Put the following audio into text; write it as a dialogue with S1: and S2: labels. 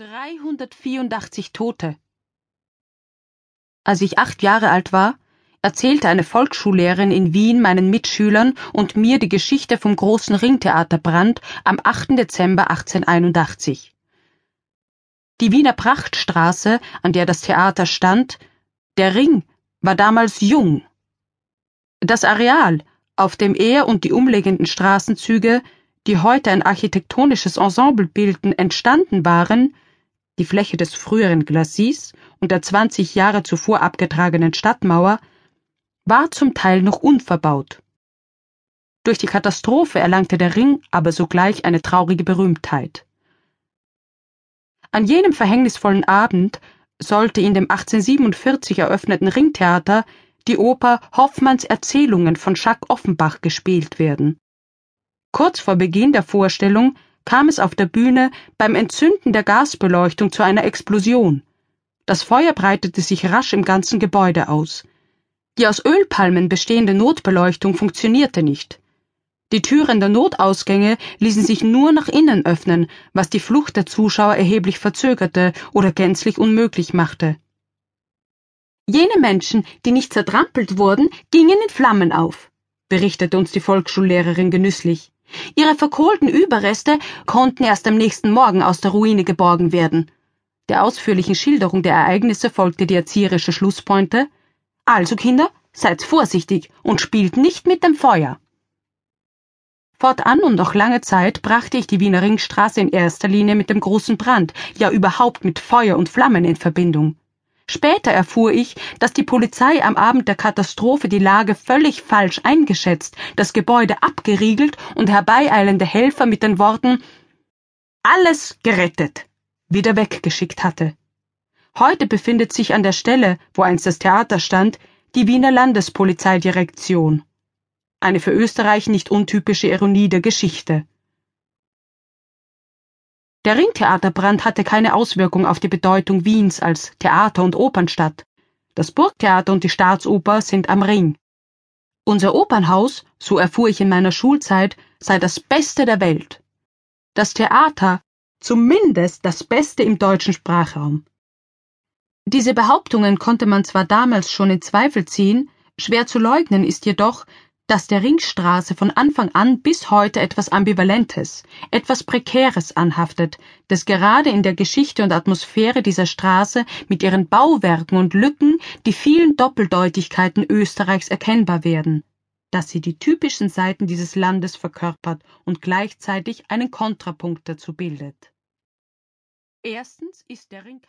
S1: 384 Tote. Als ich acht Jahre alt war, erzählte eine Volksschullehrerin in Wien meinen Mitschülern und mir die Geschichte vom großen Ringtheaterbrand am 8. Dezember 1881. Die Wiener Prachtstraße, an der das Theater stand, der Ring, war damals jung. Das Areal, auf dem er und die umliegenden Straßenzüge, die heute ein architektonisches Ensemble bilden, entstanden waren, die Fläche des früheren Glacis und der 20 Jahre zuvor abgetragenen Stadtmauer, war zum Teil noch unverbaut. Durch die Katastrophe erlangte der Ring aber sogleich eine traurige Berühmtheit. An jenem verhängnisvollen Abend sollte in dem 1847 eröffneten Ringtheater die Oper Hoffmanns Erzählungen von Jacques Offenbach gespielt werden. Kurz vor Beginn der Vorstellung kam es auf der Bühne beim Entzünden der Gasbeleuchtung zu einer Explosion. Das Feuer breitete sich rasch im ganzen Gebäude aus. Die aus Ölpalmen bestehende Notbeleuchtung funktionierte nicht. Die Türen der Notausgänge ließen sich nur nach innen öffnen, was die Flucht der Zuschauer erheblich verzögerte oder gänzlich unmöglich machte. Jene Menschen, die nicht zertrampelt wurden, gingen in Flammen auf, berichtete uns die Volksschullehrerin genüsslich. Ihre verkohlten Überreste konnten erst am nächsten Morgen aus der Ruine geborgen werden. Der ausführlichen Schilderung der Ereignisse folgte die erzieherische Schlusspointe Also, Kinder, seid vorsichtig und spielt nicht mit dem Feuer. Fortan und noch lange Zeit brachte ich die Wiener Ringstraße in erster Linie mit dem großen Brand, ja überhaupt mit Feuer und Flammen in Verbindung. Später erfuhr ich, dass die Polizei am Abend der Katastrophe die Lage völlig falsch eingeschätzt, das Gebäude abgeriegelt und herbeieilende Helfer mit den Worten Alles gerettet wieder weggeschickt hatte. Heute befindet sich an der Stelle, wo einst das Theater stand, die Wiener Landespolizeidirektion. Eine für Österreich nicht untypische Ironie der Geschichte. Der Ringtheaterbrand hatte keine Auswirkung auf die Bedeutung Wiens als Theater- und Opernstadt. Das Burgtheater und die Staatsoper sind am Ring. Unser Opernhaus, so erfuhr ich in meiner Schulzeit, sei das Beste der Welt. Das Theater zumindest das Beste im deutschen Sprachraum. Diese Behauptungen konnte man zwar damals schon in Zweifel ziehen, schwer zu leugnen ist jedoch, dass der Ringstraße von Anfang an bis heute etwas Ambivalentes, etwas Prekäres anhaftet, das gerade in der Geschichte und Atmosphäre dieser Straße mit ihren Bauwerken und Lücken die vielen Doppeldeutigkeiten Österreichs erkennbar werden, dass sie die typischen Seiten dieses Landes verkörpert und gleichzeitig einen Kontrapunkt dazu bildet. Erstens ist der Ring kein